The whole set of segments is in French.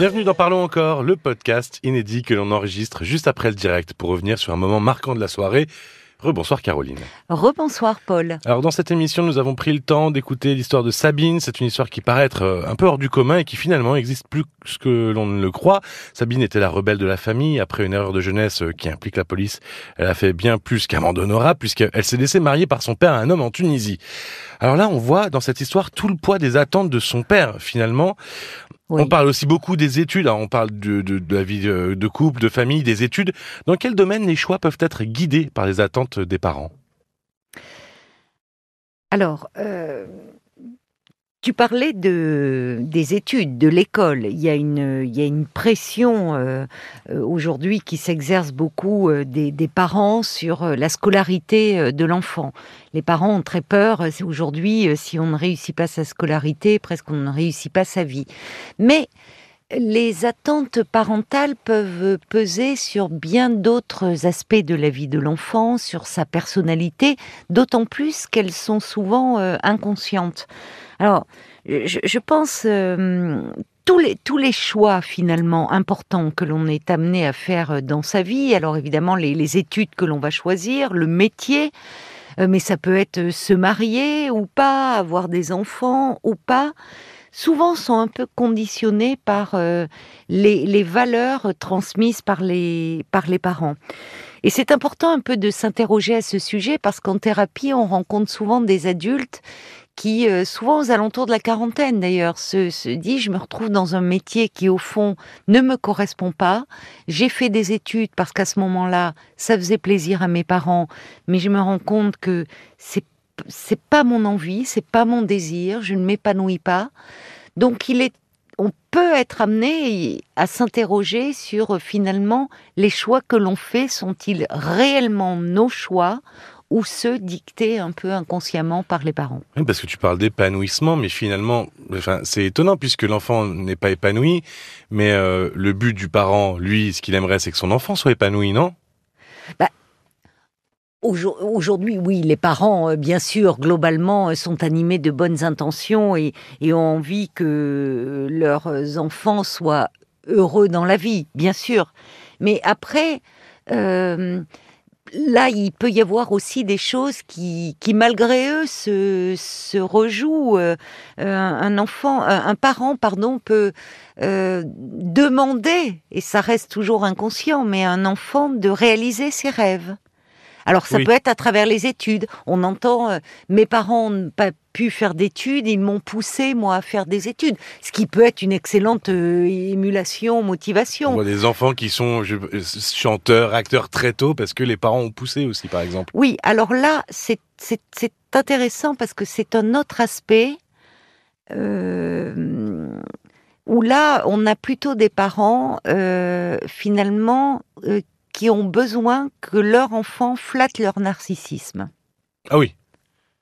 Bienvenue dans Parlons encore, le podcast inédit que l'on enregistre juste après le direct pour revenir sur un moment marquant de la soirée. Rebonsoir Caroline. Rebonsoir Paul. Alors dans cette émission, nous avons pris le temps d'écouter l'histoire de Sabine. C'est une histoire qui paraît être euh, un peu hors du commun et qui finalement existe plus que l'on ne le croit. Sabine était la rebelle de la famille. Après une erreur de jeunesse euh, qui implique la police, elle a fait bien plus qu'amende honorable puisqu'elle s'est laissée marier par son père à un homme en Tunisie. Alors là, on voit dans cette histoire tout le poids des attentes de son père finalement. On parle aussi beaucoup des études, hein. on parle de, de, de, la vie euh, de couple, de famille, des études. Dans quel domaine les choix peuvent être guidés par les attentes des parents? Alors, euh, tu parlais de, des études, de l'école. Il y a une, pression euh, euh aujourd'hui qui s'exerce beaucoup euh, des, des, parents sur la scolarité de l'enfant. Les parents ont très peur. Aujourd'hui, si on ne réussit pas sa scolarité, presque on ne réussit pas sa vie. Mais les attentes parentales peuvent peser sur bien d'autres aspects de la vie de l'enfant, sur sa personnalité, d'autant plus qu'elles sont souvent inconscientes. Alors, je, je pense euh, tous les tous les choix finalement importants que l'on est amené à faire dans sa vie. Alors évidemment les, les études que l'on va choisir, le métier, euh, mais ça peut être se marier ou pas, avoir des enfants ou pas souvent sont un peu conditionnés par euh, les, les, valeurs transmises par les, par les parents. Et c'est important un peu de s'interroger à ce sujet parce qu'en thérapie, on rencontre souvent des adultes qui, euh, souvent aux alentours de la quarantaine d'ailleurs, se, se disent je me retrouve dans un métier qui au fond ne me correspond pas. J'ai fait des études parce qu'à ce moment-là, ça faisait plaisir à mes parents, mais je me rends compte que c'est c'est pas mon envie, c'est pas mon désir, je ne m'épanouis pas. Donc il est on peut être amené à s'interroger sur finalement les choix que l'on fait sont-ils réellement nos choix ou ceux dictés un peu inconsciemment par les parents. Oui, parce que tu parles d'épanouissement, mais finalement, enfin, c'est étonnant puisque l'enfant n'est pas épanoui, mais euh, le but du parent, lui, ce qu'il aimerait, c'est que son enfant soit épanoui, non? Bah, Aujourd'hui, oui, les parents, euh, bien sûr, globalement, euh, sont animés de bonnes intentions et, et, ont envie que leurs enfants soient heureux dans la vie, bien sûr. Mais après, euh, là, il peut y avoir aussi des choses qui, qui malgré eux, se, se rejouent. Euh, un enfant, un parent, pardon, peut euh, demander, et ça reste toujours inconscient, mais un enfant de réaliser ses rêves. Alors ça oui. peut être à travers les études. On entend euh, mes parents n'ont pas pu faire d'études, ils m'ont poussé moi à faire des études, ce qui peut être une excellente euh, émulation, motivation. On voit des enfants qui sont je, chanteurs, acteurs très tôt parce que les parents ont poussé aussi, par exemple. Oui, alors là c'est intéressant parce que c'est un autre aspect. Euh, où là, on a plutôt des parents finalement qui ont besoin que leur enfant flatte leur narcissisme. Ah oui.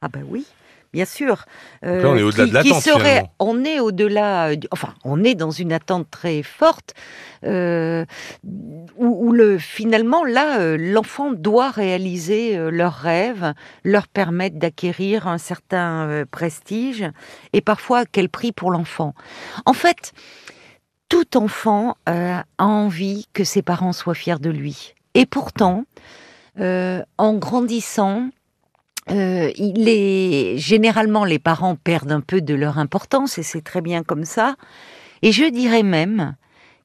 Ah ben oui, bien sûr. Euh, là, on est au-delà de l'attente. Serait, on est au-delà, enfin, on est dans une attente très forte euh, où, où, le finalement là, euh, l'enfant doit réaliser euh, leurs rêves, leur permettre d'acquérir un certain euh, prestige, et parfois à quel prix pour l'enfant. En fait tout enfant euh, a envie que ses parents soient fiers de lui. Et pourtant, euh, en grandissant, euh, il est généralement les parents perdent un peu de leur importance et c'est très bien comme ça. Et je dirais même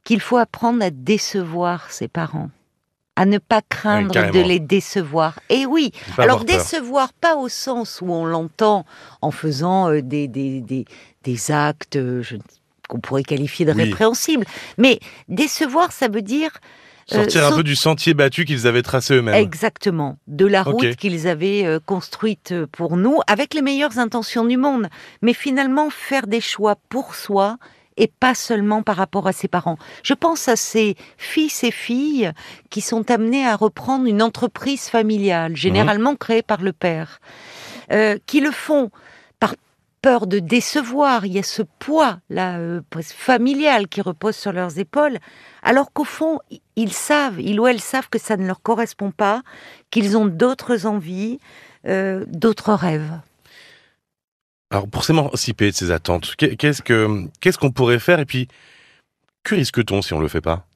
qu'il faut apprendre à décevoir ses parents, à ne pas craindre oui, de les décevoir. Et oui, alors décevoir pas au sens où on l'entend en faisant des, des, des, des actes, je ne qu'on pourrait qualifier de oui. répréhensible. Mais décevoir, ça veut dire Sortir euh, un peu du sentier battu qu'ils avaient tracé eux-mêmes. Exactement, de la route okay. qu'ils avaient euh, construite pour nous, avec les meilleures intentions du monde. Mais finalement, faire des choix pour soi et pas seulement par rapport à ses parents. Je pense à ces fils et filles qui sont amenés à reprendre une entreprise familiale, généralement mmh. créée par le père, euh, qui le font peur de décevoir, il y a ce poids là euh, familial qui repose sur leurs épaules, alors qu'au fond ils savent, ils ou elles savent que ça ne leur correspond pas, qu'ils ont d'autres envies, euh, d'autres rêves. Alors pour s'émanciper de ces attentes, qu'est-ce que qu'est-ce qu'on pourrait faire? Et puis Que risque-t-on si on le fait pas?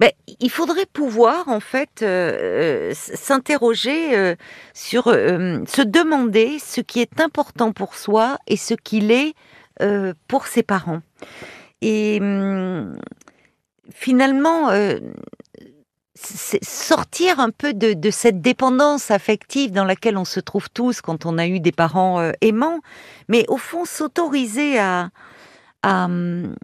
Ben, il faudrait pouvoir en fait euh, euh, s'interroger euh, sur, se demander ce qui est important pour soi et ce qu'il est pour ses parents. Et hum, finalement, sortir un peu de, cette dépendance affective dans laquelle on se trouve tous quand on a eu des parents aimants, mais au fond s'autoriser à, à hum,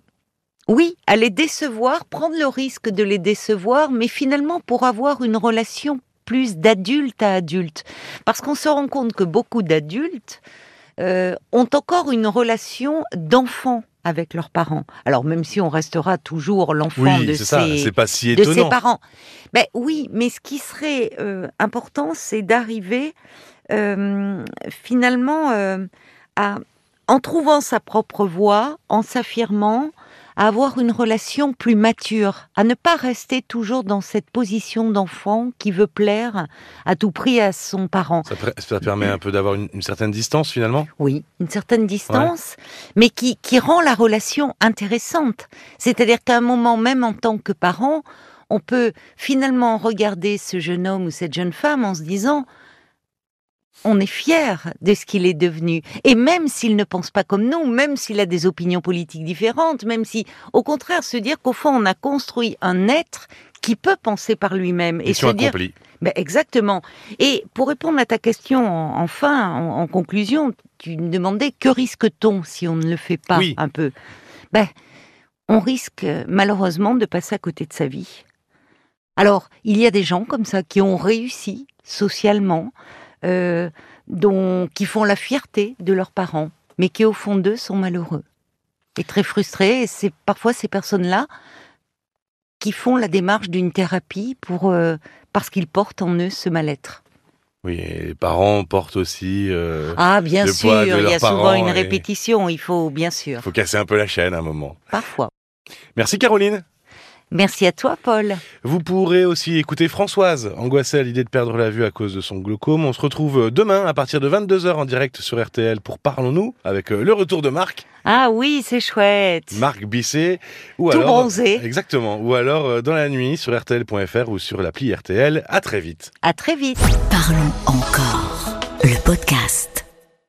oui, à les décevoir, prendre le risque de les décevoir, mais finalement pour avoir une relation plus d'adulte à adulte. Parce qu'on se rend compte que beaucoup d'adultes euh, ont encore une relation d'enfant avec leurs parents. Alors même si on restera toujours l'enfant de, ses, pas si de ses parents. Ben, oui, mais ce qui serait euh, important, c'est d'arriver euh, finalement à, en trouvant sa propre voie, en s'affirmant, à avoir une relation plus mature, à ne pas rester toujours dans cette position d'enfant qui veut plaire à tout prix à son parent. Ça, permet un peu d'avoir une, certaine distance finalement? Oui, une certaine distance, mais qui, qui rend la relation intéressante. C'est-à-dire qu'à un moment, même en tant que parent, on peut finalement regarder ce jeune homme ou cette jeune femme en se disant on est fier de ce qu'il est devenu. Et même s'il ne pense pas comme nous, même s'il a des opinions politiques différentes, même si, au contraire, se dire qu'au fond, on a construit un être qui peut penser par lui-même. Et se dire. Ben exactement. Et pour répondre à ta question, enfin, en, conclusion, tu me demandais que risque-t-on si on ne le fait pas un peu? Ben, on risque malheureusement de passer à côté de sa vie. Alors, il y a des gens comme ça qui ont réussi socialement, euh, dont, qui font la fierté de leurs parents, mais qui au fond d'eux sont malheureux et très frustrés. Et c'est parfois ces personnes-là qui font la démarche d'une thérapie pour euh, parce qu'ils portent en eux ce mal-être. Oui, les parents portent aussi. Euh, ah, bien sûr, il y a souvent une répétition. Il faut bien sûr. Il faut casser un peu la chaîne à un moment. Parfois. Merci Caroline. Merci à toi, Paul. Vous pourrez aussi écouter Françoise, angoissée à l'idée de perdre la vue à cause de son glaucome. On se retrouve demain à partir de 22h en direct sur RTL pour Parlons-nous avec euh, le retour de Marc. Ah oui, c'est chouette. Marc Bisset. Ou Tout alors, bronzé. Exactement. Ou alors euh, dans la nuit sur RTL.fr ou sur l'appli RTL. À très vite. À très vite. Parlons encore. Le podcast.